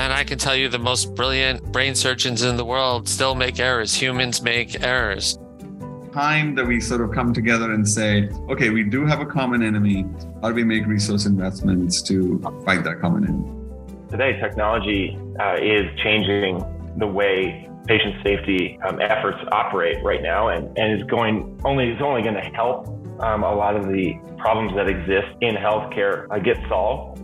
And I can tell you the most brilliant brain surgeons in the world still make errors. Humans make errors. Time that we sort of come together and say, okay, we do have a common enemy. How do we make resource investments to fight that common enemy? Today, technology uh, is changing the way patient safety um, efforts operate right now, and, and is going only is only going to help um, a lot of the problems that exist in healthcare uh, get solved.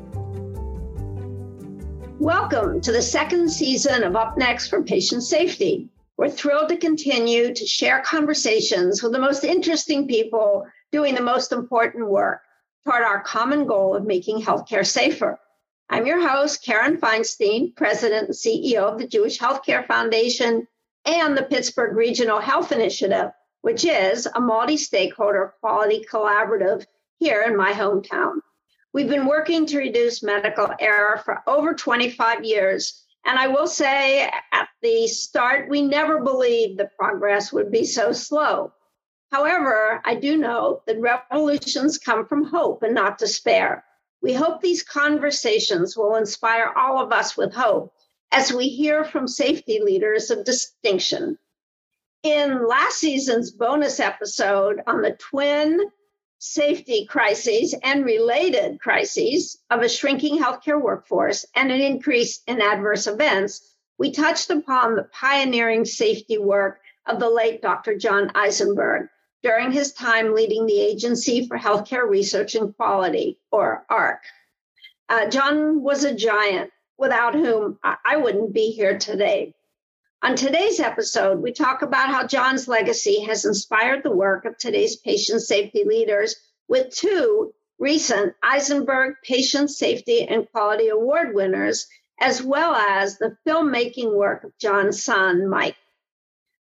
Welcome to the second season of Up Next for Patient Safety. We're thrilled to continue to share conversations with the most interesting people doing the most important work toward our common goal of making healthcare safer. I'm your host, Karen Feinstein, President and CEO of the Jewish Healthcare Foundation and the Pittsburgh Regional Health Initiative, which is a multi stakeholder quality collaborative here in my hometown. We've been working to reduce medical error for over 25 years. And I will say at the start, we never believed the progress would be so slow. However, I do know that revolutions come from hope and not despair. We hope these conversations will inspire all of us with hope as we hear from safety leaders of distinction. In last season's bonus episode on the twin safety crises and related crises of a shrinking healthcare workforce and an increase in adverse events, we touched upon the pioneering safety work of the late Dr. John Eisenberg during his time leading the Agency for Healthcare Research and Quality, or AHRQ. Uh, John was a giant without whom I wouldn't be here today. On today's episode, we talk about how John's legacy has inspired the work of today's patient safety leaders with two recent Eisenberg Patient Safety and Quality Award winners, as well as the filmmaking work of John's son, Mike.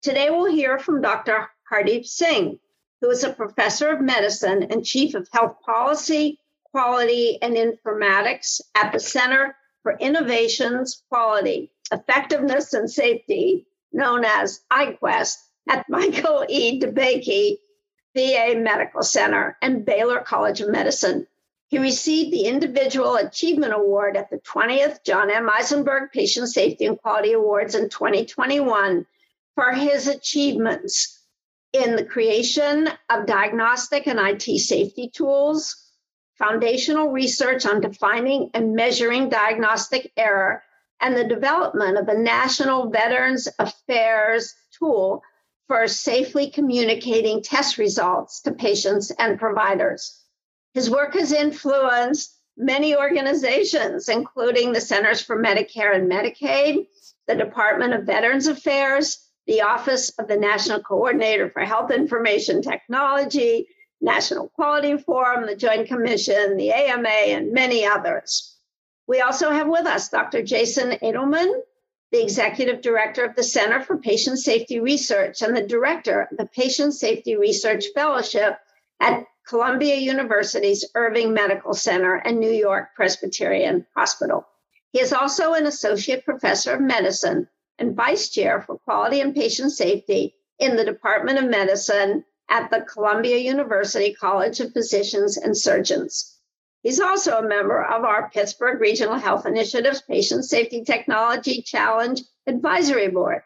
Today, we'll hear from Dr. Hardeep Singh, who is a professor of medicine and chief of health policy, quality, and informatics at the Center for Innovations, Quality effectiveness and safety, known as IQUEST, at Michael E. DeBakey VA Medical Center and Baylor College of Medicine. He received the Individual Achievement Award at the 20th John M. Eisenberg Patient Safety and Quality Awards in 2021 for his achievements in the creation of diagnostic and IT safety tools, foundational research on defining and measuring diagnostic error, and the development of a national Veterans Affairs tool for safely communicating test results to patients and providers. His work has influenced many organizations, including the Centers for Medicare and Medicaid, the Department of Veterans Affairs, the Office of the National Coordinator for Health Information Technology, National Quality Forum, the Joint Commission, the AMA, and many others. We also have with us Dr. Jason Adelman, the Executive Director of the Center for Patient Safety Research and the Director of the Patient Safety Research Fellowship at Columbia University's Irving Medical Center and New York Presbyterian Hospital. He is also an Associate Professor of Medicine and Vice Chair for Quality and Patient Safety in the Department of Medicine at the Columbia University College of Physicians and Surgeons. He's also a member of our Pittsburgh Regional Health Initiative's Patient Safety Technology Challenge Advisory Board.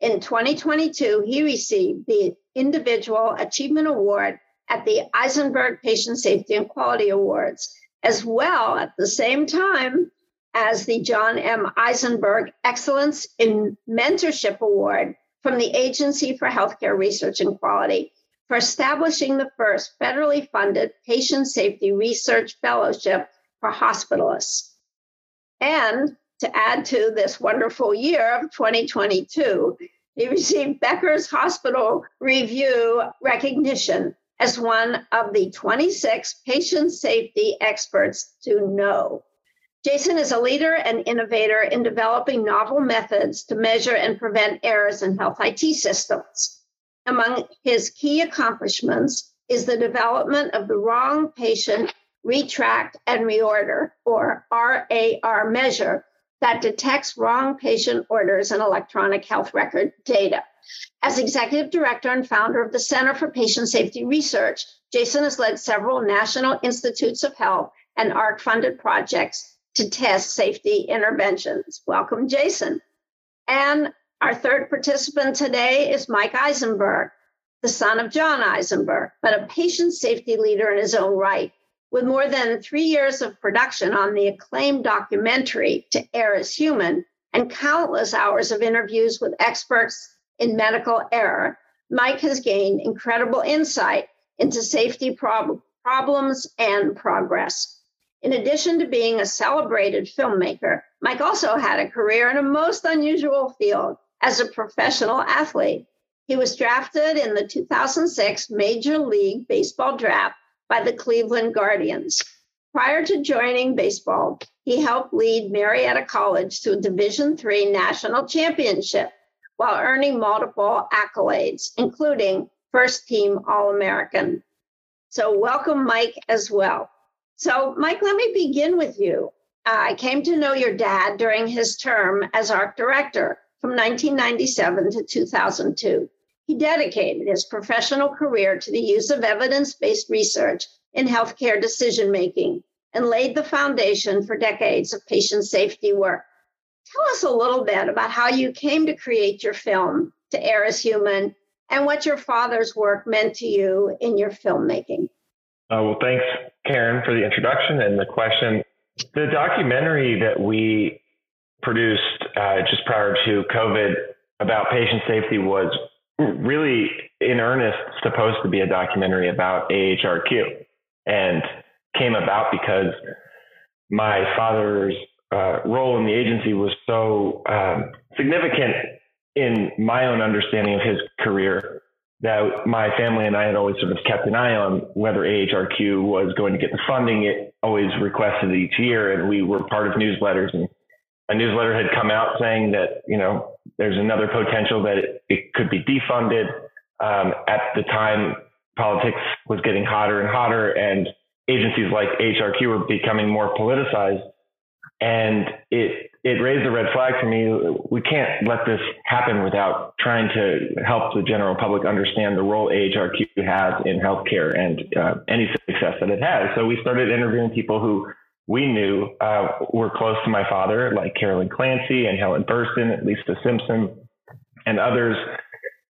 In 2022, he received the Individual Achievement Award at the Eisenberg Patient Safety and Quality Awards, as well at the same time as the John M. Eisenberg Excellence in Mentorship Award from the Agency for Healthcare Research and Quality for establishing the first federally funded patient safety research fellowship for hospitalists. And to add to this wonderful year of 2022, he received Becker's Hospital Review recognition as one of the 26 patient safety experts to know. Jason is a leader and innovator in developing novel methods to measure and prevent errors in health IT systems. Among his key accomplishments is the development of the wrong patient retract and reorder, or RAR measure, that detects wrong patient orders in electronic health record data. As executive director and founder of the Center for Patient Safety Research, Jason has led several National Institutes of Health and AHRQ funded projects to test safety interventions. Welcome, Jason. And our third participant today is Mike Eisenberg, the son of John Eisenberg, but a patient safety leader in his own right. With more than three years of production on the acclaimed documentary To Err is Human and countless hours of interviews with experts in medical error, Mike has gained incredible insight into safety prob- problems and progress. In addition to being a celebrated filmmaker, Mike also had a career in a most unusual field as a professional athlete. He was drafted in the 2006 Major League Baseball draft by the Cleveland Guardians. Prior to joining baseball, he helped lead Marietta College to a Division III national championship while earning multiple accolades, including first team All American. So, welcome, Mike, as well. So, Mike, let me begin with you. Uh, I came to know your dad during his term as AHRQ director from 1997 to 2002. He dedicated his professional career to the use of evidence based research in healthcare decision making and laid the foundation for decades of patient safety work. Tell us a little bit about how you came to create your film, To Err is Human, and what your father's work meant to you in your filmmaking. Uh, well, thanks, Karen, for the introduction and the question. The documentary that we produced uh, just prior to COVID about patient safety was really, in earnest, supposed to be a documentary about AHRQ and came about because my father's uh, role in the agency was so um, significant in my own understanding of his career that my family and I had always sort of kept an eye on whether AHRQ was going to get the funding it always requested each year. And we were part of newsletters and a newsletter had come out saying that, you know, there's another potential that it, it could be defunded. Um, at the time, politics was getting hotter and hotter and agencies like AHRQ were becoming more politicized. And it it raised a red flag for me. We can't let this happen without trying to help the general public understand the role AHRQ has in healthcare and uh, any success that it has. So we started interviewing people who we knew uh, were close to my father, like Carolyn Clancy and Helen Burstin, Lisa Simpson, and others.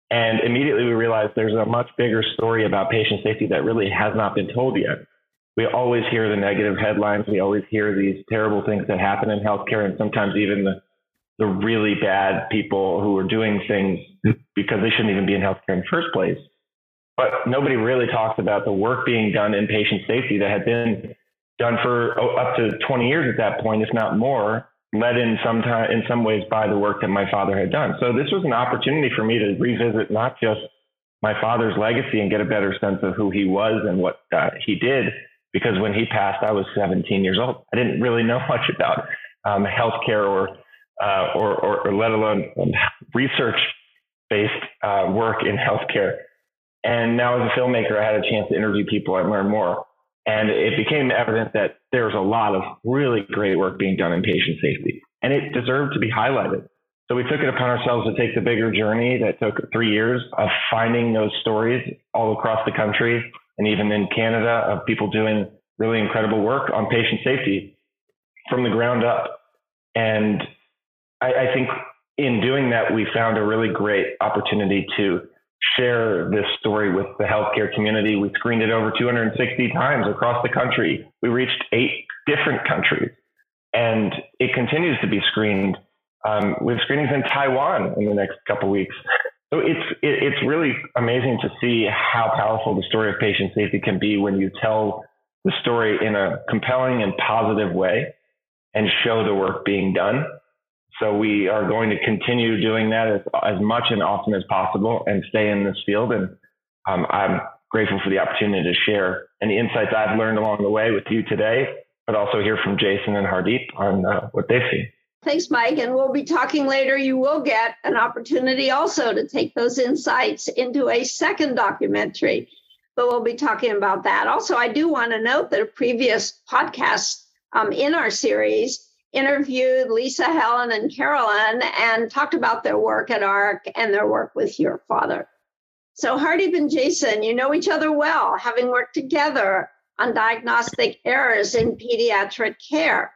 And immediately we realized there's a much bigger story about patient safety that really has not been told yet we always hear the negative headlines. We always hear these terrible things that happen in healthcare, and sometimes even the the really bad people who are doing things because they shouldn't even be in healthcare in the first place. But nobody really talks about the work being done in patient safety that had been done for oh, up to 20 years at that point, if not more, led in some time, in some ways by the work that my father had done. So this was an opportunity for me to revisit not just my father's legacy and get a better sense of who he was and what uh, he did, because when he passed, I was 17 years old. I didn't really know much about um, healthcare or, uh, or, or, or, let alone research based uh, work in healthcare. And now, as a filmmaker, I had a chance to interview people and learn more. And it became evident that there's a lot of really great work being done in patient safety, and it deserved to be highlighted. So we took it upon ourselves to take the bigger journey that took three years of finding those stories all across the country and even in Canada of people doing really incredible work on patient safety from the ground up. And I, I think in doing that, we found a really great opportunity to share this story with the healthcare community. We screened it over 260 times across the country. We reached eight different countries, and it continues to be screened. Um, we have screenings in Taiwan in the next couple weeks. So it's it, it's really amazing to see how powerful the story of patient safety can be when you tell the story in a compelling and positive way and show the work being done. So we are going to continue doing that as, as much and often as possible and stay in this field. And um, I'm grateful for the opportunity to share any insights I've learned along the way with you today, but also hear from Jason and Hardeep on uh, what they've seen. Thanks, Mike. And we'll be talking later. You will get an opportunity also to take those insights into a second documentary, but we'll be talking about that. Also, I do want to note that a previous podcast um, in our series interviewed Lisa, Helen, and Carolyn and talked about their work at AHRQ and their work with your father. So, Hardeep and Jason, you know each other well, having worked together on diagnostic errors in pediatric care.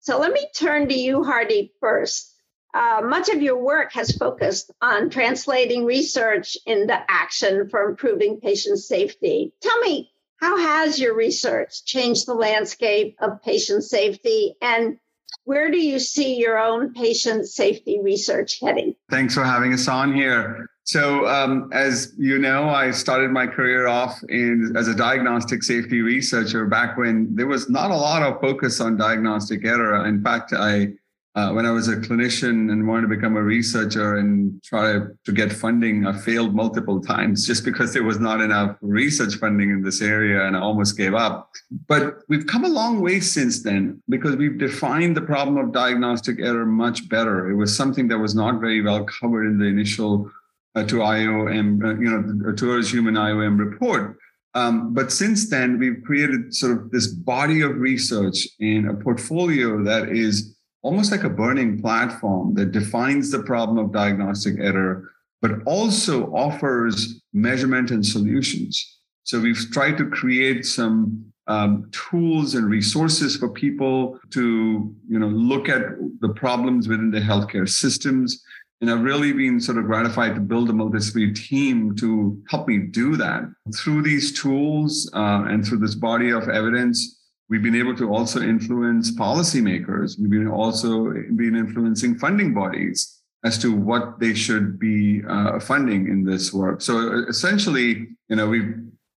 So let me turn to you, Hardeep, first. Uh, much of your work has focused on translating research into action for improving patient safety. Tell me, how has your research changed the landscape of patient safety and where do you see your own patient safety research heading? Thanks for having us on here. So, um, as you know, I started my career off in, as a diagnostic safety researcher back when there was not a lot of focus on diagnostic error. In fact, I uh, when I was a clinician and wanted to become a researcher and try to get funding, I failed multiple times just because there was not enough research funding in this area and I almost gave up. But we've come a long way since then because we've defined the problem of diagnostic error much better. It was something that was not very well covered in the initial uh, to IOM, uh, you know, To Err is Human IOM report. Um, but since then, we've created sort of this body of research and a portfolio that is almost like a burning platform that defines the problem of diagnostic error, but also offers measurement and solutions. So we've tried to create some um, tools and resources for people to, you know, look at the problems within the healthcare systems. And I've really been sort of gratified to build a multidisciplinary team to help me do that. Through these tools uh, and through this body of evidence, We've been able to also influence policymakers. We've been also been influencing funding bodies as to what they should be uh, funding in this work. So essentially, you know, we've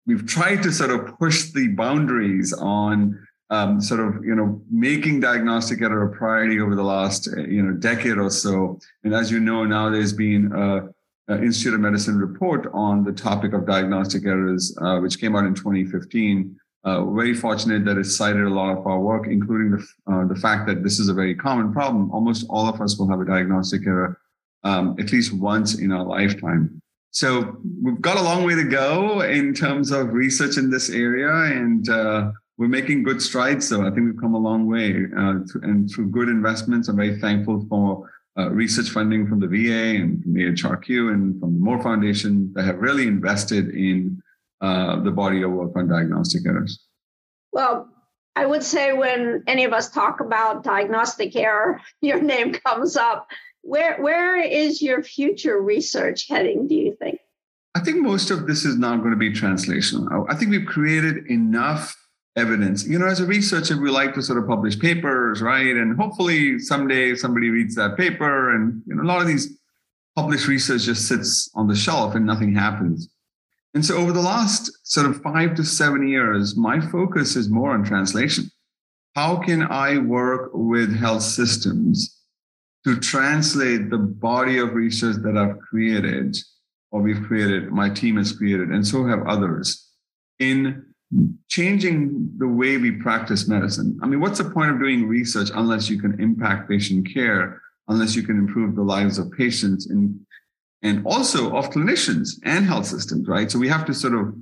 we've tried to sort of push the boundaries on um, sort of you know making diagnostic error a priority over the last you know decade or so. And as you know, now there's been a, a Institute of Medicine report on the topic of diagnostic errors, uh, which came out in 2015 uh, very fortunate that it cited a lot of our work, including the, uh, the fact that this is a very common problem. Almost all of us will have a diagnostic error um, at least once in our lifetime. So we've got a long way to go in terms of research in this area, and uh, we're making good strides. So I think we've come a long way, uh, and through good investments, I'm very thankful for uh, research funding from the VA and from the AHRQ and from the Moore Foundation that have really invested in uh, the body of work on diagnostic errors? Well, I would say when any of us talk about diagnostic error, your name comes up. Where where is your future research heading? Do you think? I think most of this is not going to be translational. I think we've created enough evidence. You know, as a researcher, we like to sort of publish papers, right? And hopefully someday somebody reads that paper, and you know, a lot of these published research just sits on the shelf and nothing happens. And so over the last sort of five to seven years, my focus is more on translation. How can I work with health systems to translate the body of research that I've created or we've created, my team has created, and so have others in changing the way we practice medicine. I mean, what's the point of doing research unless you can impact patient care, unless you can improve the lives of patients and and also of clinicians and health systems, right? So we have to sort of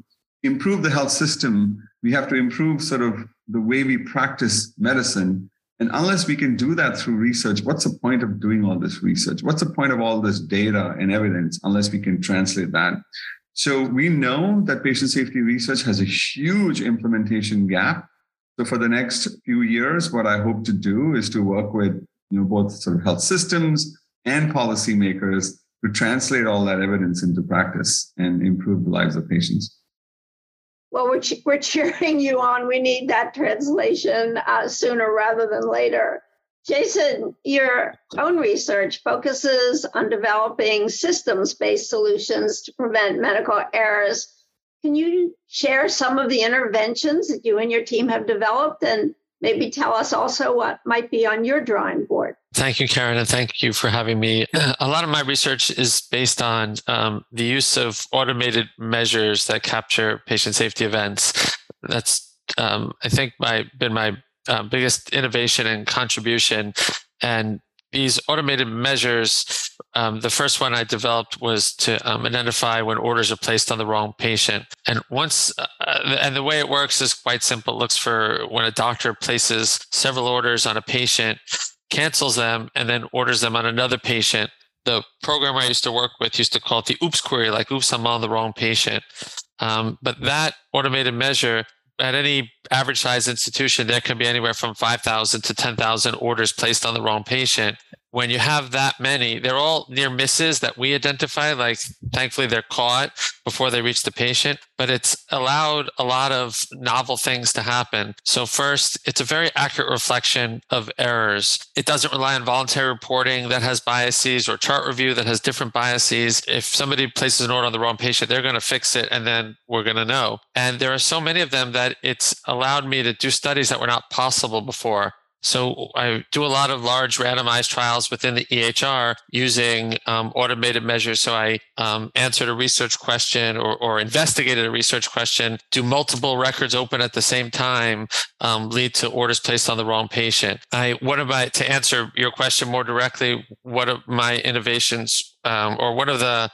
improve the health system. We have to improve sort of the way we practice medicine. And unless we can do that through research, what's the point of doing all this research? What's the point of all this data and evidence unless we can translate that? So we know that patient safety research has a huge implementation gap. So for the next few years, what I hope to do is to work with you know both sort of health systems and policymakers to translate all that evidence into practice and improve the lives of patients. Well, we're, we're cheering you on. We need that translation uh, sooner rather than later. Jason, your own research focuses on developing systems based solutions to prevent medical errors. Can you share some of the interventions that you and your team have developed and maybe tell us also what might be on your drawing board? Thank you, Karen, and thank you for having me. A lot of my research is based on um, the use of automated measures that capture patient safety events. That's, um, I think, my been my uh, biggest innovation and contribution. And these automated measures, um, the first one I developed was to um, identify when orders are placed on the wrong patient. And once, uh, and the way it works is quite simple. It looks for when a doctor places several orders on a patient cancels them, and then orders them on another patient. The program I used to work with used to call it the oops query, like, oops, I'm on the wrong patient. Um, but that automated measure at any average size institution, there can be anywhere from 5,000 to 10,000 orders placed on the wrong patient when you have that many, they're all near misses that we identify. Like, thankfully, they're caught before they reach the patient, but it's allowed a lot of novel things to happen. So, first, it's a very accurate reflection of errors. It doesn't rely on voluntary reporting that has biases or chart review that has different biases. If somebody places an order on the wrong patient, they're going to fix it and then we're going to know. And there are so many of them that it's allowed me to do studies that were not possible before. So I do a lot of large randomized trials within the EHR using um, automated measures. So I um, answered a research question or, or, investigated a research question, do multiple records open at the same time, um, lead to orders placed on the wrong patient. I what I to answer your question more directly? What are my innovations um, or what are the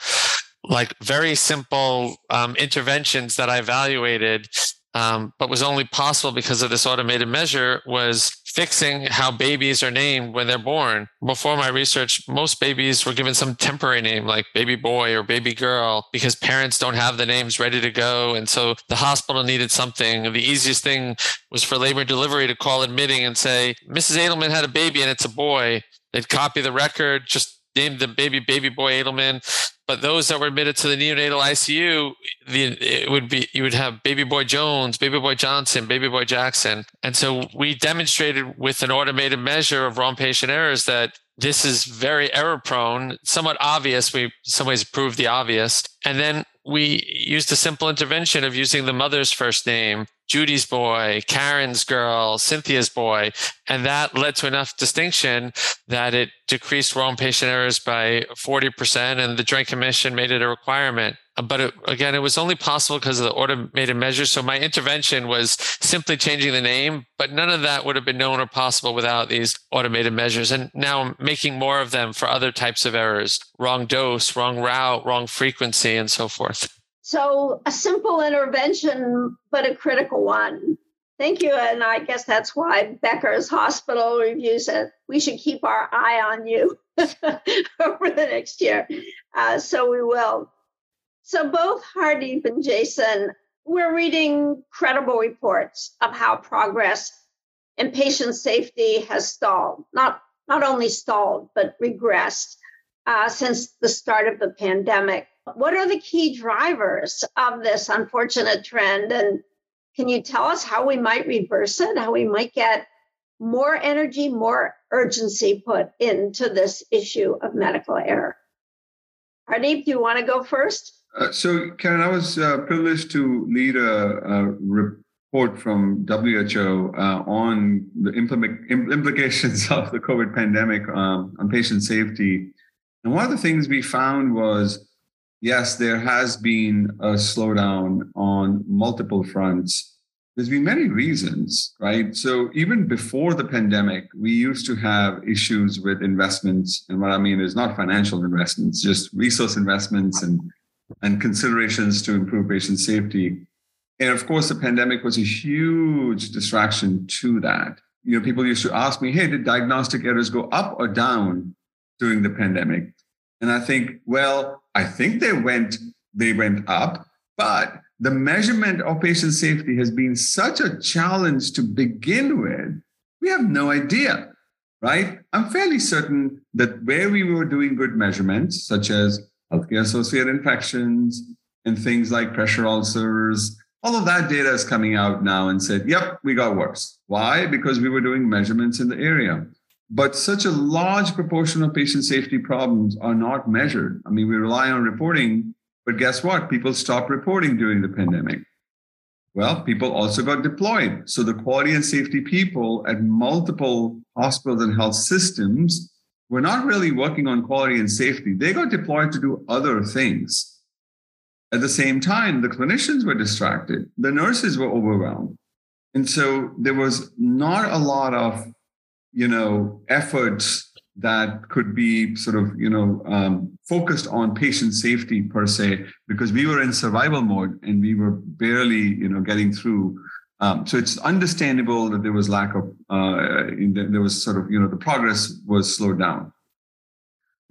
like very simple um, interventions that I evaluated um, but was only possible because of this automated measure was fixing how babies are named when they're born. Before my research, most babies were given some temporary name like baby boy or baby girl because parents don't have the names ready to go. And so the hospital needed something. The easiest thing was for labor and delivery to call admitting and say, Mrs. Adelman had a baby and it's a boy. They'd copy the record, just name the baby baby boy Adelman. But those that were admitted to the neonatal ICU, the, it would be you would have baby boy Jones, baby boy Johnson, baby boy Jackson, and so we demonstrated with an automated measure of wrong patient errors that this is very error prone, somewhat obvious. We in some ways proved the obvious, and then we used a simple intervention of using the mother's first name, Judy's boy, Karen's girl, Cynthia's boy. And that led to enough distinction that it decreased wrong patient errors by 40%, and the Joint Commission made it a requirement. But it, again, it was only possible because of the automated measures. So my intervention was simply changing the name, but none of that would have been known or possible without these automated measures. And now I'm making more of them for other types of errors wrong dose, wrong route, wrong frequency, and so forth. So a simple intervention, but a critical one. Thank you. And I guess that's why Becker's Hospital Review said we should keep our eye on you over the next year. Uh, so we will. So both Hardeep and Jason, we're reading credible reports of how progress in patient safety has stalled, not, not only stalled, but regressed uh, since the start of the pandemic. What are the key drivers of this unfortunate trend? And can you tell us how we might reverse it, how we might get more energy, more urgency put into this issue of medical error? Hardeep, do you want to go first? Uh, so, Karen, I was uh, privileged to lead a, a report from WHO uh, on the implications of the COVID pandemic um, on patient safety. And one of the things we found was yes, there has been a slowdown on multiple fronts. There's been many reasons, right? So even before the pandemic, we used to have issues with investments. And what I mean is not financial investments, just resource investments and, and considerations to improve patient safety. And of course, the pandemic was a huge distraction to that. You know, people used to ask me, hey, did diagnostic errors go up or down during the pandemic? And I think, well, I think they went they went up, but the measurement of patient safety has been such a challenge to begin with. We have no idea, right? I'm fairly certain that where we were doing good measurements, such as healthcare associated infections and things like pressure ulcers, all of that data is coming out now and said, yep, we got worse. Why? Because we were doing measurements in the area. But such a large proportion of patient safety problems are not measured. I mean, we rely on reporting, but guess what? People stopped reporting during the pandemic. Well, people also got deployed. So the quality and safety people at multiple hospitals and health systems were not really working on quality and safety. They got deployed to do other things. At the same time, the clinicians were distracted, the nurses were overwhelmed. And so there was not a lot of you know, efforts that could be sort of, you know, um, focused on patient safety per se, because we were in survival mode and we were barely, you know, getting through. Um, so it's understandable that there was lack of, uh, there was sort of, you know, the progress was slowed down.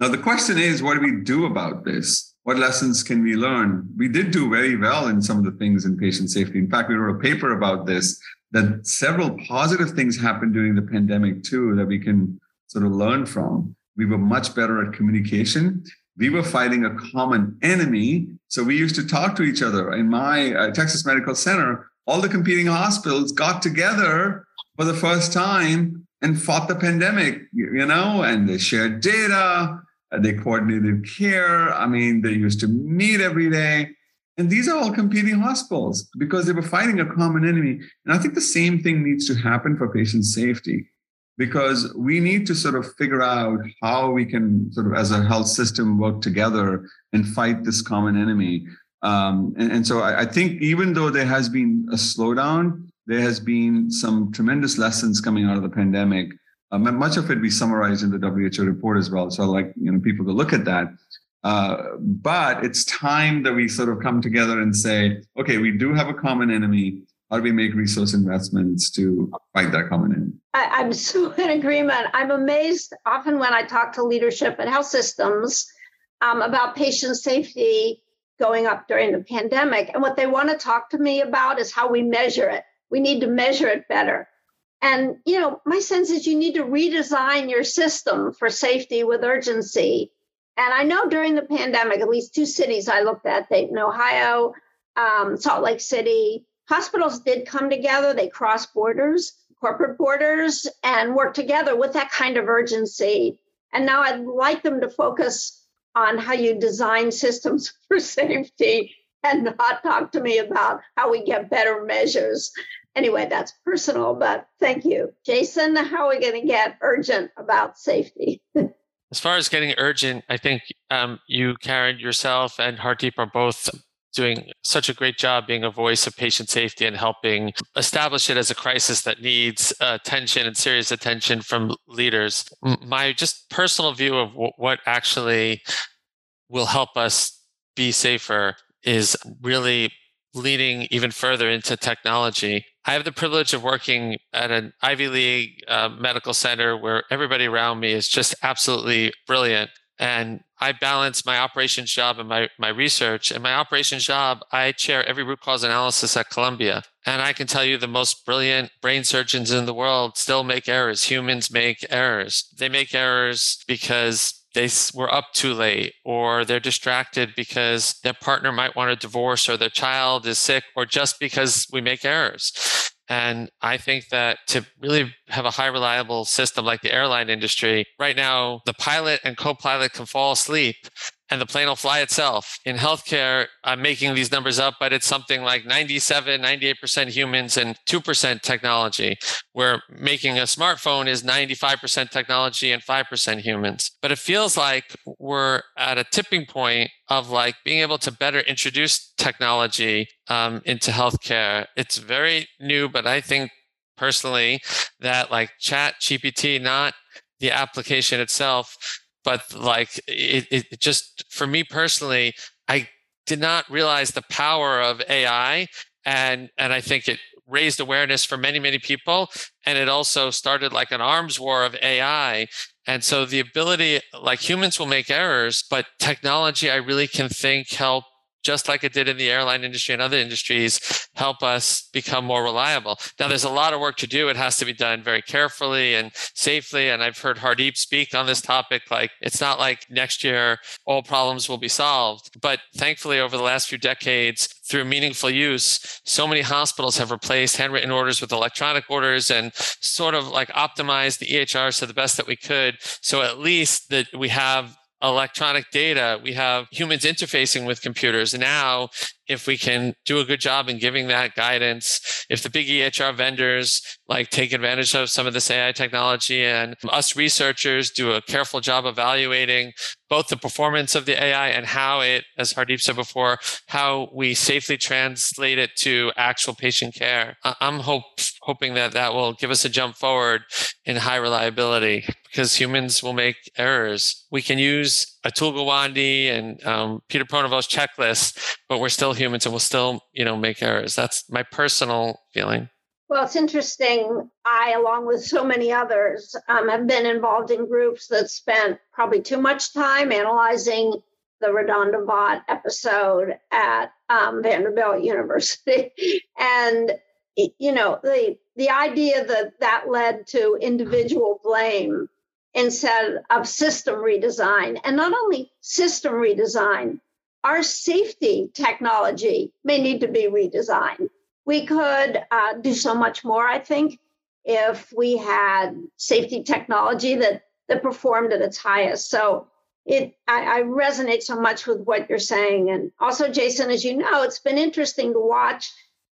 Now the question is, what do we do about this? what lessons can we learn? We did do very well in some of the things in patient safety. In fact, we wrote a paper about this that several positive things happened during the pandemic too that we can sort of learn from. We were much better at communication. We were fighting a common enemy. So we used to talk to each other. In my uh, Texas Medical Center, all the competing hospitals got together for the first time and fought the pandemic, you know, and they shared data uh, they coordinated care. I mean, they used to meet every day. And these are all competing hospitals because they were fighting a common enemy. And I think the same thing needs to happen for patient safety because we need to sort of figure out how we can sort of as a health system work together and fight this common enemy. Um, and, and, so I, I think even though there has been a slowdown, there has been some tremendous lessons coming out of the pandemic um, much of it we summarized in the WHO report as well. So, like you know, people to look at that. Uh, but it's time that we sort of come together and say, okay, we do have a common enemy. How do we make resource investments to fight that common enemy? I, I'm so in agreement. I'm amazed often when I talk to leadership at health systems um, about patient safety going up during the pandemic. And what they want to talk to me about is how we measure it. We need to measure it better. And, you know, my sense is you need to redesign your system for safety with urgency. And I know during the pandemic, at least two cities I looked at, Dayton, Ohio, um, Salt Lake City, hospitals did come together. They crossed borders, corporate borders, and work together with that kind of urgency. And now I'd like them to focus on how you design systems for safety and not talk to me about how we get better measures anyway, that's personal, but thank you. Jason, how are we going to get urgent about safety? as far as getting urgent, I think um, you, Karen, yourself, and Hardeep are both doing such a great job being a voice of patient safety and helping establish it as a crisis that needs attention and serious attention from leaders. My just personal view of what actually will help us be safer is really leading even further into technology. I have the privilege of working at an Ivy League uh, medical center where everybody around me is just absolutely brilliant. And I balance my operations job and my, my research. And my operations job, I chair every root cause analysis at Columbia. And I can tell you the most brilliant brain surgeons in the world still make errors. Humans make errors. They make errors because they were up too late or they're distracted because their partner might want a divorce or their child is sick or just because we make errors. And I think that to really have a high reliable system like the airline industry, right now, the pilot and co pilot can fall asleep and the plane will fly itself. In healthcare, I'm making these numbers up, but it's something like 97, 98% humans and 2% technology, where making a smartphone is 95% technology and 5% humans. But it feels like we're at a tipping point of like being able to better introduce technology um, into healthcare. It's very new, but I think personally that like ChatGPT, not the application itself, but like it, it just for me personally i did not realize the power of ai and and i think it raised awareness for many many people and it also started like an arms war of ai and so the ability like humans will make errors but technology i really can think help just like it did in the airline industry and other industries, help us become more reliable. Now, there's a lot of work to do. It has to be done very carefully and safely. And I've heard Hardeep speak on this topic. Like, it's not like next year all problems will be solved. But thankfully, over the last few decades, through meaningful use, so many hospitals have replaced handwritten orders with electronic orders and sort of like optimized the EHRs to the best that we could. So at least that we have electronic data. We have humans interfacing with computers. Now, if we can do a good job in giving that guidance, if the big EHR vendors like take advantage of some of this AI technology and us researchers do a careful job evaluating both the performance of the AI and how it, as Hardeep said before, how we safely translate it to actual patient care. I'm hope, hoping that that will give us a jump forward in high reliability because humans will make errors. We can use Atul Gawande and um, Peter Pronovost's checklist, but we're still humans and we'll still, you know, make errors. That's my personal feeling. Well, it's interesting. I, along with so many others, um, have been involved in groups that spent probably too much time analyzing the RaDonda episode at um, Vanderbilt University. and, you know, the, the idea that that led to individual blame instead of system redesign. And not only system redesign, our safety technology may need to be redesigned. We could uh, do so much more, I think, if we had safety technology that that performed at its highest. So it I, I, resonate so much with what you're saying. And also, Jason, as you know, it's been interesting to watch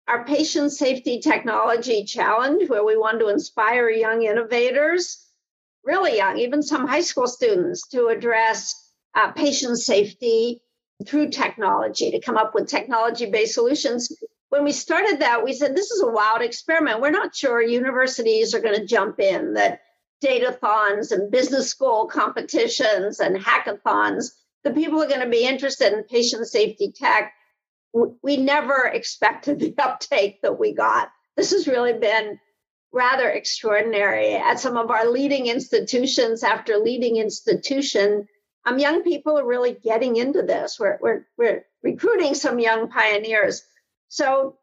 our patient safety technology challenge, where we want to inspire young innovators, really young, even some high school students, to address uh, patient safety through technology, to come up with technology based solutions. When we started that, we said this is a wild experiment. We're not sure universities are going to jump in, that datathons and business school competitions and hackathons, the people are going to be interested in patient safety tech. We never expected the uptake that we got. This has really been rather extraordinary at some of our leading institutions after leading institution. Um, young people are really getting into this. We're, we're, we're recruiting some young pioneers. So,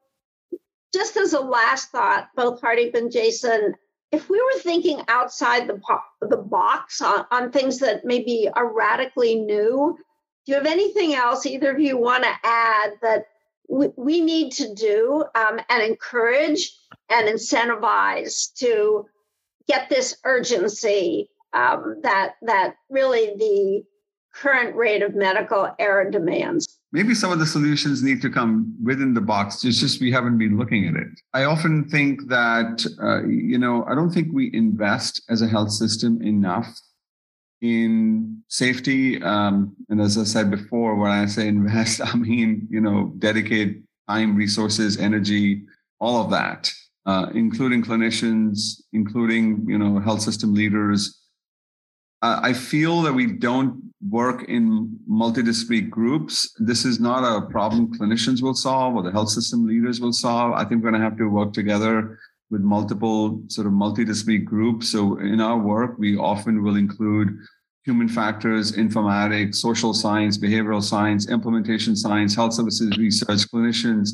just as a last thought, both Hardeep and Jason, if we were thinking outside the, the box on, on things that maybe are radically new, do you have anything else either of you want to add that we, we need to do um, and encourage and incentivize to get this urgency um, that that really the current rate of medical error demands? maybe some of the solutions need to come within the box. It's just we haven't been looking at it. I often think that uh, you know i don't think we invest as a health system enough in safety. Um, and as i said before when i say invest i mean you know dedicate time resources energy all of that uh, including clinicians including you know health system leaders. Uh, I feel that we don't work in multidisciplinary groups. This is not a problem clinicians will solve or the health system leaders will solve. I think we're going to have to work together with multiple sort of multidisciplinary groups. So in our work, we often will include human factors, informatics, social science, behavioral science, implementation science, health services research, clinicians,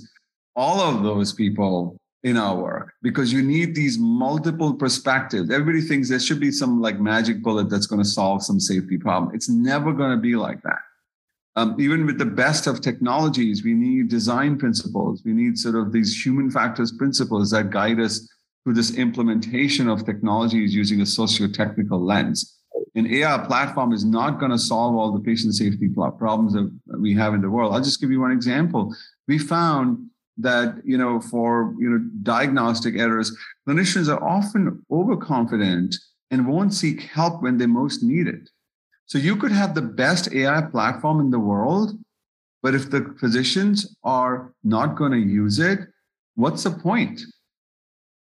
all of those people in our work because you need these multiple perspectives. Everybody thinks there should be some like magic bullet that's going to solve some safety problem. It's never going to be like that. Um, even with the best of technologies, we need design principles. We need sort of these human factors principles that guide us through this implementation of technologies using a socio-technical lens. An AI platform is not going to solve all the patient safety problems that we have in the world. I'll just give you one example. We found that you know for you know diagnostic errors clinicians are often overconfident and won't seek help when they most need it. So you could have the best ai platform in the world but if the physicians are not going to use it what's the point?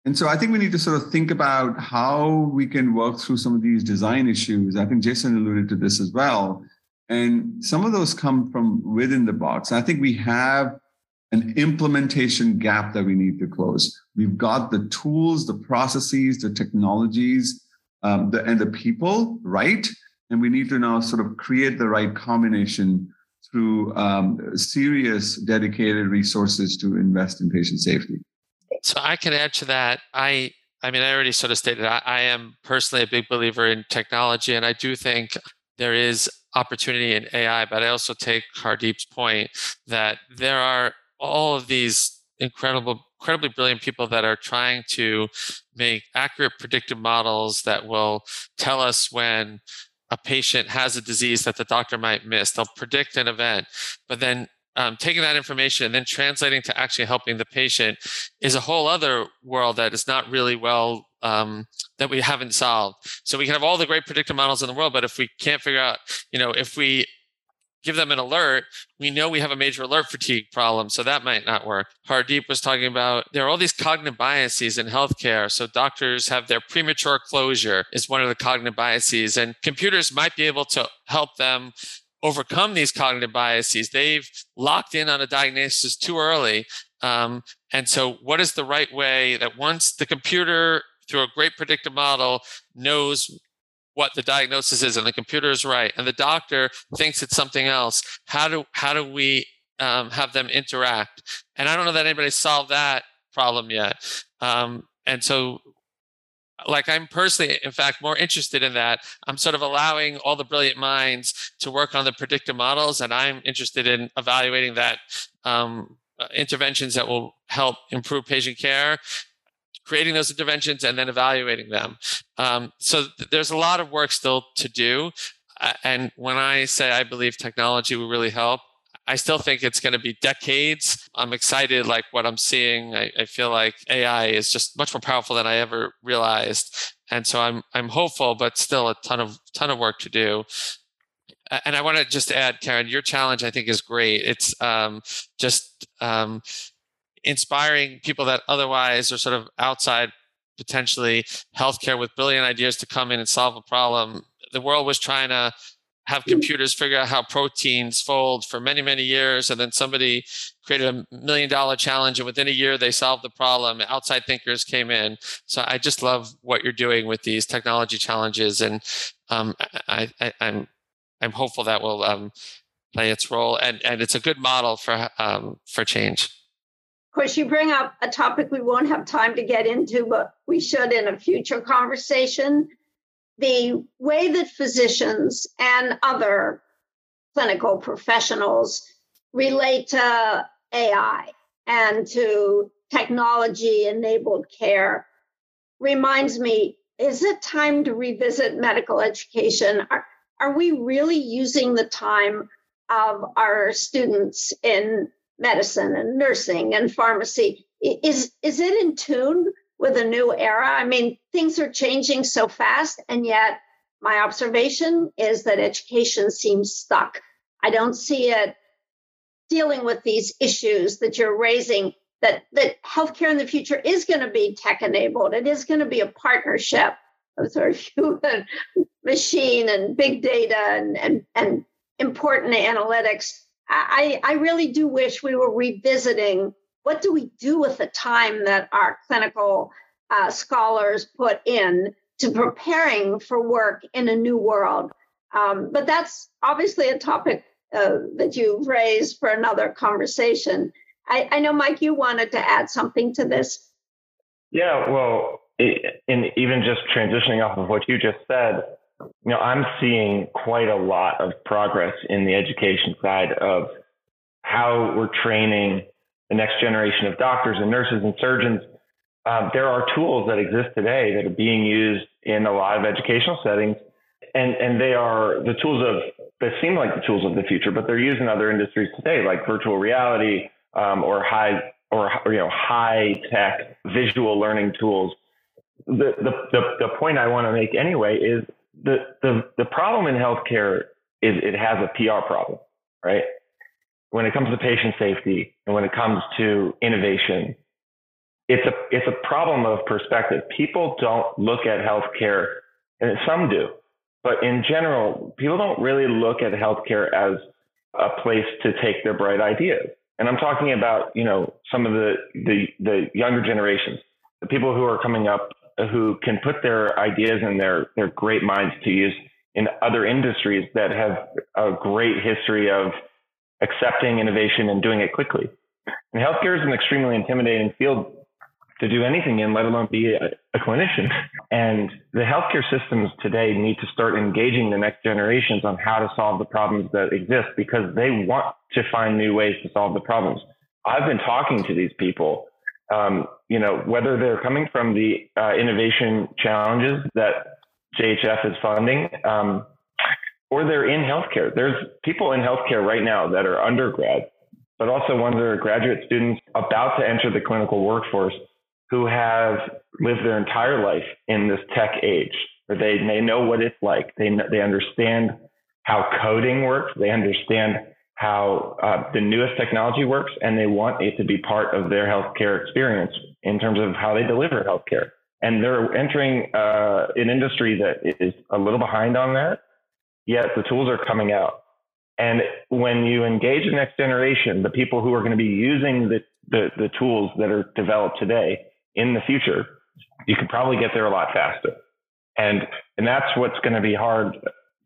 And so i think we need to sort of think about how we can work through some of these design issues. I think jason alluded to this as well. And some of those come from within the box. I think we have an implementation gap that we need to close. We've got the tools, the processes, the technologies, um, the, and the people right. And we need to now sort of create the right combination through um, serious dedicated resources to invest in patient safety. So I can add to that. I I mean, I already sort of stated I, I am personally a big believer in technology, and I do think there is opportunity in AI, but I also take Hardeep's point that there are all of these incredible incredibly brilliant people that are trying to make accurate predictive models that will tell us when a patient has a disease that the doctor might miss. They'll predict an event, but then um, taking that information and then translating to actually helping the patient is a whole other world that is not really well um, that we haven't solved. So we can have all the great predictive models in the world, but if we can't figure out, you know, if we give them an alert, we know we have a major alert fatigue problem. So that might not work. Hardeep was talking about there are all these cognitive biases in healthcare. So doctors have their premature closure is one of the cognitive biases, and computers might be able to help them overcome these cognitive biases. They've locked in on a diagnosis too early. Um, and so, what is the right way that once the computer, through a great predictive model, knows what the diagnosis is and the computer is right and the doctor thinks it's something else how do how do we um, have them interact? And i don't know that anybody solved that problem yet. Um, and so like i'm personally in fact more interested in that. I'm sort of allowing all the brilliant minds to work on the predictive models and i'm interested in evaluating that um, uh, interventions that will help improve patient care creating those interventions and then evaluating them um, so th- there's a lot of work still to do uh, and when i say i believe technology will really help I still think it's going to be decades. I'm excited, like what I'm seeing. I, I, feel like AI is just much more powerful than I ever realized, and so I'm I'm hopeful, but still a ton of ton of work to do. And I want to just add, Karen, your challenge I think is great. It's um, just um, inspiring people that otherwise are sort of outside potentially healthcare with brilliant ideas to come in and solve a problem. The world was trying to have computers figure out how proteins fold for many many years and then somebody created a million dollar challenge and within a year they solved the problem. Outside thinkers came in. So i just love what you're doing with these technology challenges and um, I, am I'm, I'm hopeful that will um, play its role and, and it's a good model for um, for change of course, you bring up a topic we won't have time to get into, but we should in a future conversation the way that physicians and other clinical professionals relate to AI and to technology enabled care reminds me is it time to revisit medical education? Are, are we really using the time of our students in medicine and nursing and pharmacy? Is, is it in tune with a new era. I mean, things are changing so fast, and yet my observation is that education seems stuck. I don't see it dealing with these issues that you're raising. That that healthcare in the future is going to be tech enabled. It is going to be a partnership of sort of human machine and big data and and, and important analytics. I, I really do wish we were revisiting what do we do with the time that our clinical uh, scholars put in to preparing for work in a new world? Um, but that's obviously a topic uh, that you've raised for another conversation. I, I, know, Mike, you wanted to add something to this. Yeah, well, in even just transitioning off of what you just said, you know, I'm seeing quite a lot of progress in the education side of how we're training the next generation of doctors and nurses and surgeons. Um, there are tools that exist today that are being used in a lot of educational settings, and and they are the tools of they seem like the tools of the future, but they're used in other industries today, like virtual reality um, or high or you know high tech visual learning tools. The, the the the point I want to make anyway is the the the problem in healthcare is it has a PR problem, right? when it comes to patient safety and when it comes to innovation, it's a it's a problem of perspective. People don't look at healthcare, and some do, but in general, people don't really look at healthcare as a place to take their bright ideas. And I'm talking about you know some of the the the younger generations, the people who are coming up who can put their ideas and their their great minds to use in other industries that have a great history of accepting innovation and doing it quickly. And healthcare is an extremely intimidating field to do anything in, let alone be a, a, clinician. And the healthcare systems today need to start engaging the next generations on how to solve the problems that exist because they want to find new ways to solve the problems. I've been talking to these people, um, you know, whether they're coming from the uh, innovation challenges that JHF is funding, um, or they're in healthcare. There's people in healthcare right now that are undergrad, but also ones that are graduate students about to enter the clinical workforce who have lived their entire life in this tech age, where they, they know what it's like. They, they understand how coding works. They understand how uh, the newest technology works, and they want it to be part of their healthcare experience in terms of how they deliver healthcare. And they're entering uh, an industry that is a little behind on that yet the tools are coming out. And when you engage the next generation, the people who are going to be using the, the, the tools that are developed today in the future, you can probably get there a lot faster. And, and that's what's going to be hard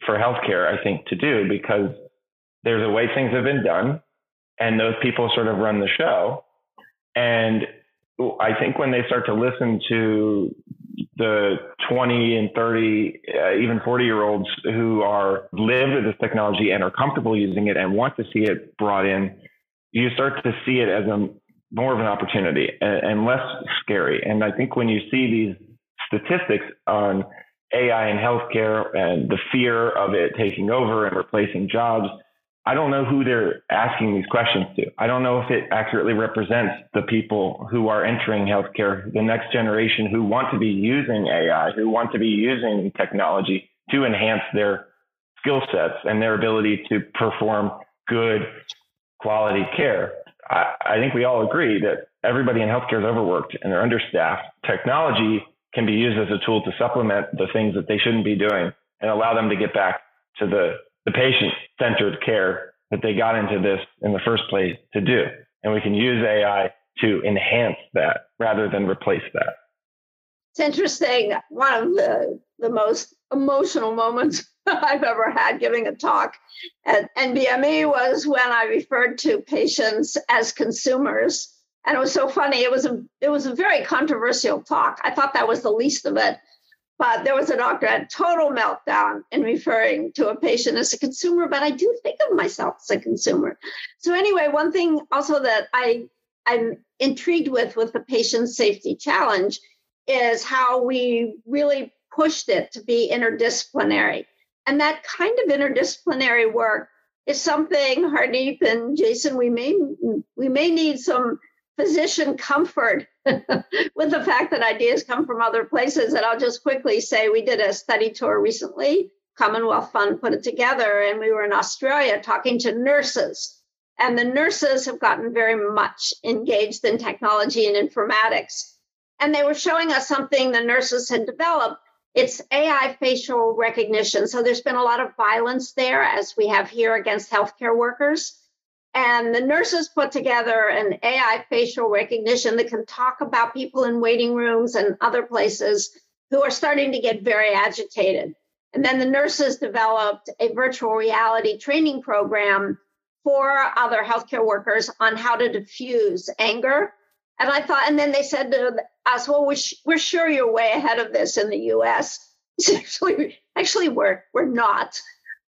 for healthcare, I think, to do because there's a way things have been done and those people sort of run the show. And I think when they start to listen to the 20 and 30, uh, even 40 year olds who are lived with this technology and are comfortable using it and want to see it brought in, you start to see it as a more of an opportunity and, and less scary. And I think when you see these statistics on AI in healthcare and the fear of it taking over and replacing jobs, I don't know who they're asking these questions to. I don't know if it accurately represents the people who are entering healthcare, the next generation who want to be using AI, who want to be using technology to enhance their skill sets and their ability to perform good quality care. I, I think we all agree that everybody in healthcare is overworked and they're understaffed. Technology can be used as a tool to supplement the things that they shouldn't be doing and allow them to get back to the the patient centered care that they got into this in the first place to do. And we can use AI to enhance that rather than replace that. It's interesting. One of the, the most emotional moments I've ever had giving a talk at NBME was when I referred to patients as consumers. And it was so funny. It was a it was a very controversial talk. I thought that was the least of it. But there was a doctor had total meltdown in referring to a patient as a consumer, but I do think of myself as a consumer. So anyway, one thing also that I I'm intrigued with with the patient safety challenge is how we really pushed it to be interdisciplinary. And that kind of interdisciplinary work is something Hardeep and Jason, we may we may need some physician comfort with the fact that ideas come from other places. And I'll just quickly say we did a study tour recently. Commonwealth Fund put it together, and we were in Australia talking to nurses. And the nurses have gotten very much engaged in technology and informatics. And they were showing us something the nurses had developed. It's AI facial recognition. So there's been a lot of violence there, as we have here against healthcare workers. And the nurses put together an AI facial recognition that can talk about people in waiting rooms and other places who are starting to get very agitated. And then the nurses developed a virtual reality training program for other healthcare workers on how to diffuse anger. And I thought, and then they said to us, well, we're, we're sure you're way ahead of this in the US. actually, actually we're, we're not.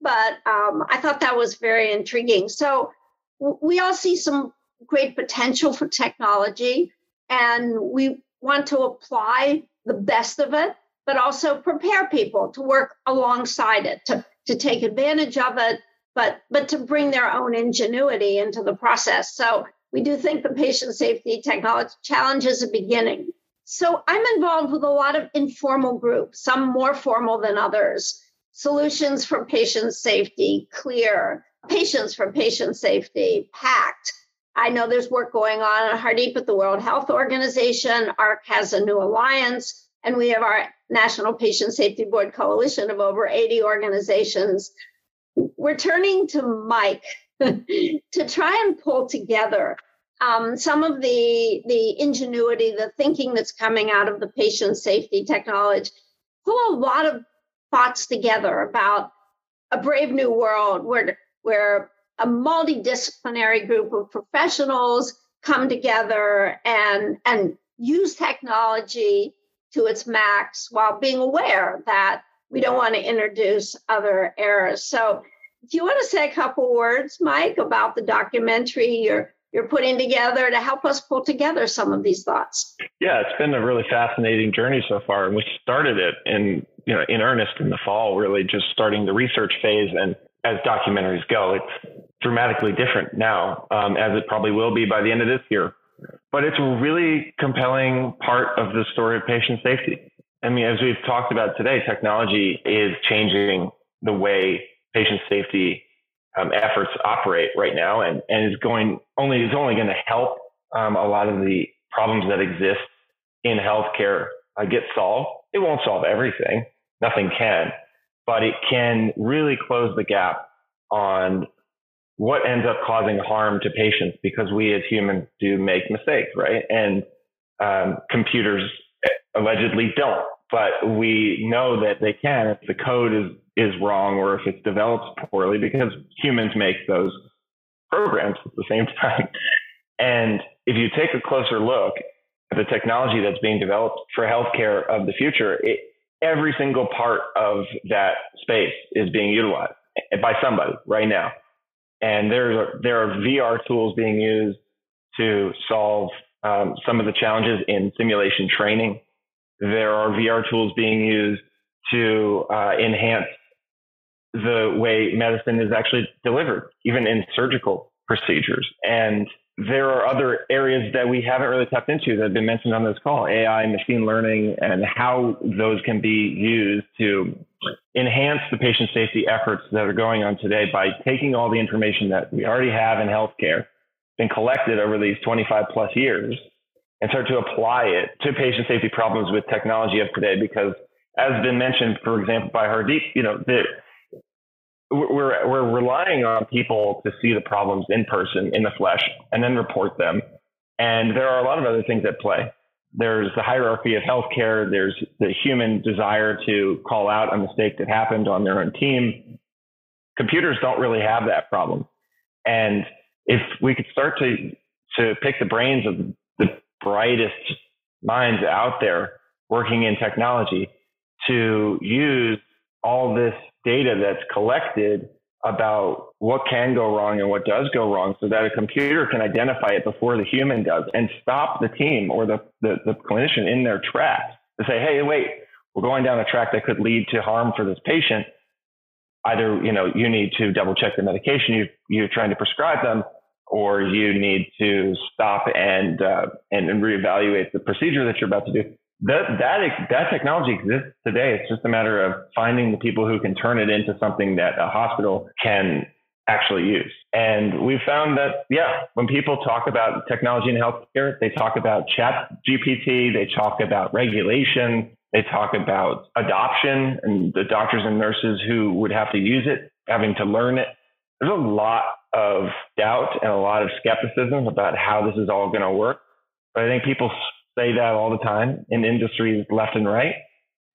But um, I thought that was very intriguing. So we all see some great potential for technology and we want to apply the best of it, but also prepare people to work alongside it, to, to take advantage of it, but, but to bring their own ingenuity into the process. So we do think the patient safety technology challenge is a beginning. So I'm involved with a lot of informal groups, some more formal than others. Solutions for patient safety, clear, patients from patient safety, PACT. I know there's work going on at Hardeep at the World Health Organization. AHRQ has a new alliance, and we have our National Patient Safety Board coalition of over 80 organizations. We're turning to Mike to try and pull together um, some of the, the ingenuity, the thinking that's coming out of the patient safety technology, pull a lot of thoughts together about a brave new world where where a multidisciplinary group of professionals come together and, and use technology to its max while being aware that we don't want to introduce other errors. So, do you want to say a couple words, Mike, about the documentary you're you're putting together to help us pull together some of these thoughts? Yeah, it's been a really fascinating journey so far, and we started it in you know in earnest in the fall, really just starting the research phase and as documentaries go. It's dramatically different now, um, as it probably will be by the end of this year. But it's a really compelling part of the story of patient safety. I mean, as we've talked about today, technology is changing the way patient safety um, efforts operate right now, and, and is going only is only going to help um, a lot of the problems that exist in healthcare uh, get solved. It won't solve everything; nothing can, but it can really close the gap on what ends up causing harm to patients because we as humans do make mistakes, right? And um, computers allegedly don't. but we know that they can if the code is is wrong or if it's developed poorly because humans make those programs at the same time. And if you take a closer look at the technology that's being developed for healthcare of the future, it, every single part of that space is being utilized by somebody right now. And there, are, there are VR tools being used to solve um, some of the challenges in simulation training. There are VR tools being used to uh, enhance the way medicine is actually delivered, even in surgical procedures. And there are other areas that we haven't really tapped into that have been mentioned on this call AI, machine learning, and how those can be used to enhance the patient safety efforts that are going on today by taking all the information that we already have in healthcare, been collected over these 25 plus years, and start to apply it to patient safety problems with technology of today. Because as been mentioned, for example, by Hardeep, you know, the, we're we're relying on people to see the problems in person in the flesh and then report them. And there are a lot of other things at play. There's the hierarchy of healthcare. There's the human desire to call out a mistake that happened on their own team. Computers don't really have that problem. And if we could start to to pick the brains of the brightest minds out there working in technology to use all this data that's collected about what can go wrong and what does go wrong so that a computer can identify it before the human does and stop the team or the, the, the clinician in their tracks to say, hey, wait, we're going down a track that could lead to harm for this patient. Either, you know, you need to double check the medication you, you're trying to prescribe them, or you need to stop and, uh, and, and reevaluate the procedure that you're about to do that that that technology exists today. It's just a matter of finding the people who can turn it into something that a hospital can actually use. And we found that, yeah, when people talk about technology in healthcare, they talk about chat GPT, they talk about regulation, they talk about adoption and the doctors and nurses who would have to use it, having to learn it. There's a lot of doubt and a lot of skepticism about how this is all going to work. But I think people say that all the time in industries left and right.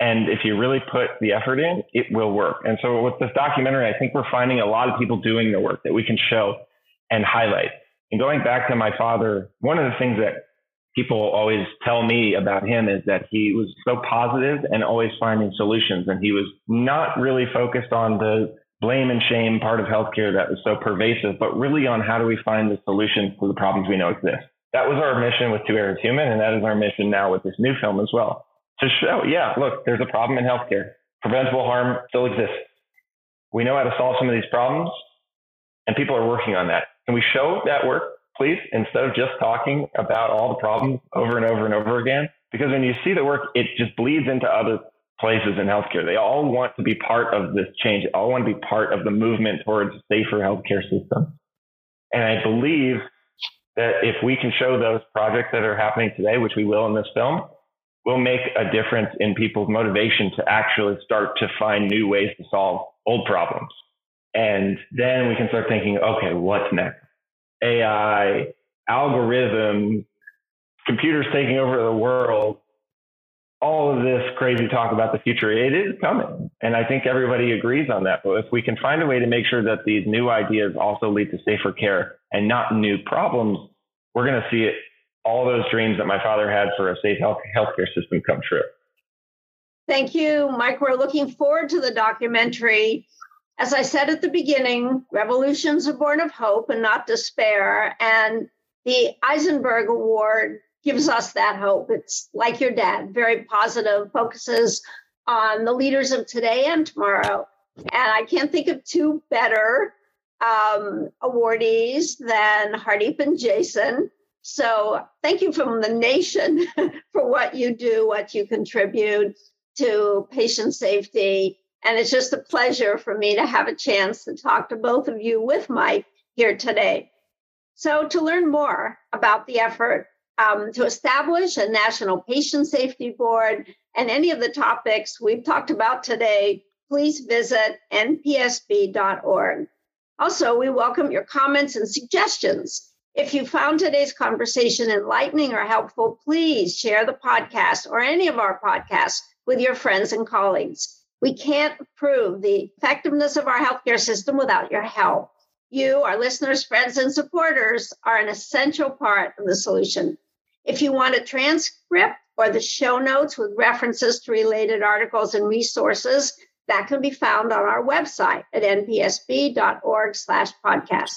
And if you really put the effort in, it will work. And so with this documentary, I think we're finding a lot of people doing the work that we can show and highlight. And going back to my father, one of the things that people always tell me about him is that he was so positive and always finding solutions. And he was not really focused on the blame and shame part of healthcare that was so pervasive, but really on how do we find the solutions to the problems we know exist that was our mission with To Err is Human, and that is our mission now with this new film as well. To show, yeah, look, there's a problem in healthcare. Preventable harm still exists. We know how to solve some of these problems, and people are working on that. Can we show that work, please, instead of just talking about all the problems over and over and over again? Because when you see the work, it just bleeds into other places in healthcare. They all want to be part of this change. They all want to be part of the movement towards safer healthcare systems. And I believe that if we can show those projects that are happening today, which we will in this film, will make a difference in people's motivation to actually start to find new ways to solve old problems. And then we can start thinking, okay, what's next? AI, algorithms, computers taking over the world, all of this crazy talk about the future, it is coming. And I think everybody agrees on that. But if we can find a way to make sure that these new ideas also lead to safer care and not new problems, we're going to see it, all those dreams that my father had for a safe health healthcare system come true. Thank you, Mike. We're looking forward to the documentary. As I said at the beginning, revolutions are born of hope and not despair. And the Eisenberg Award gives us that hope. It's like your dad, very positive, focuses on the leaders of today and tomorrow. And I can't think of two better um, awardees than Hardeep and Jason. So thank you from the nation for what you do, what you contribute to patient safety. And it's just a pleasure for me to have a chance to talk to both of you with Mike here today. So, to learn more about the effort um, to establish a national patient safety board and any of the topics we've talked about today, please visit npsb.org. Also, we welcome your comments and suggestions. If you found today's conversation enlightening or helpful, please share the podcast or any of our podcasts with your friends and colleagues. We can't prove the effectiveness of our healthcare system without your help. You, our listeners, friends, and supporters, are an essential part of the solution. If you want a transcript or the show notes with references to related articles and resources, that can be found on our website at npsb.org slash podcast.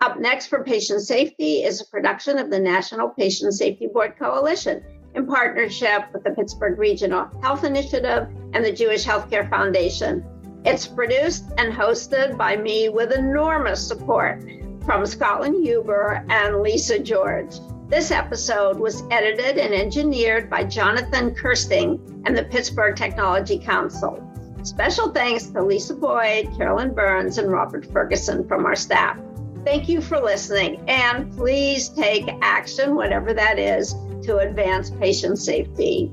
Up next for patient safety is a production of the National Patient Safety Board Coalition in partnership with the Pittsburgh Regional Health Initiative and the Jewish Healthcare Foundation. It's produced and hosted by me with enormous support from Scotland Huber and Lisa George. This episode was edited and engineered by Jonathan Kersting and the Pittsburgh Technology Council. Special thanks to Lisa Boyd, Carolyn Burns, and Robert Ferguson from our staff. Thank you for listening, and please take action, whatever that is, to advance patient safety.